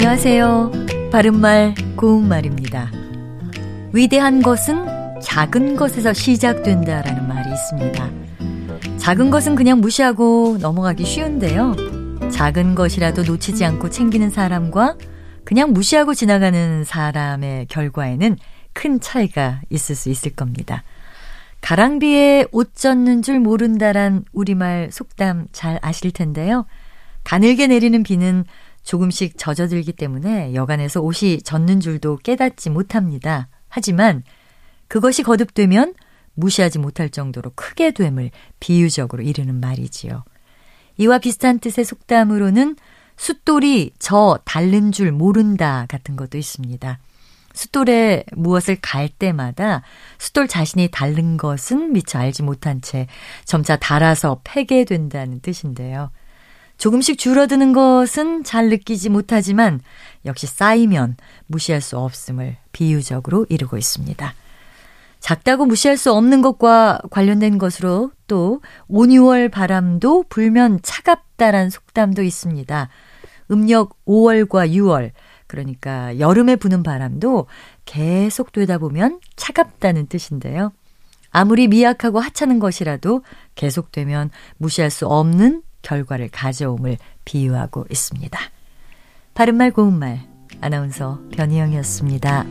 안녕하세요. 바른말, 고운말입니다. 위대한 것은 작은 것에서 시작된다라는 말이 있습니다. 작은 것은 그냥 무시하고 넘어가기 쉬운데요. 작은 것이라도 놓치지 않고 챙기는 사람과 그냥 무시하고 지나가는 사람의 결과에는 큰 차이가 있을 수 있을 겁니다. 가랑비에 옷 젖는 줄 모른다란 우리말 속담 잘 아실 텐데요. 가늘게 내리는 비는 조금씩 젖어들기 때문에 여간에서 옷이 젖는 줄도 깨닫지 못합니다. 하지만 그것이 거듭되면 무시하지 못할 정도로 크게 됨을 비유적으로 이르는 말이지요. 이와 비슷한 뜻의 속담으로는 숫돌이 저 닳는 줄 모른다 같은 것도 있습니다. 숫돌에 무엇을 갈 때마다 숫돌 자신이 닳는 것은 미처 알지 못한 채 점차 닳아서 패게 된다는 뜻인데요. 조금씩 줄어드는 것은 잘 느끼지 못하지만 역시 쌓이면 무시할 수 없음을 비유적으로 이루고 있습니다. 작다고 무시할 수 없는 것과 관련된 것으로 또 5, 6월 바람도 불면 차갑다란 속담도 있습니다. 음력 5월과 6월, 그러니까 여름에 부는 바람도 계속 되다 보면 차갑다는 뜻인데요. 아무리 미약하고 하찮은 것이라도 계속되면 무시할 수 없는 결과를 가져옴을 비유하고 있습니다. 바른말 고운말 아나운서 변희영이었습니다.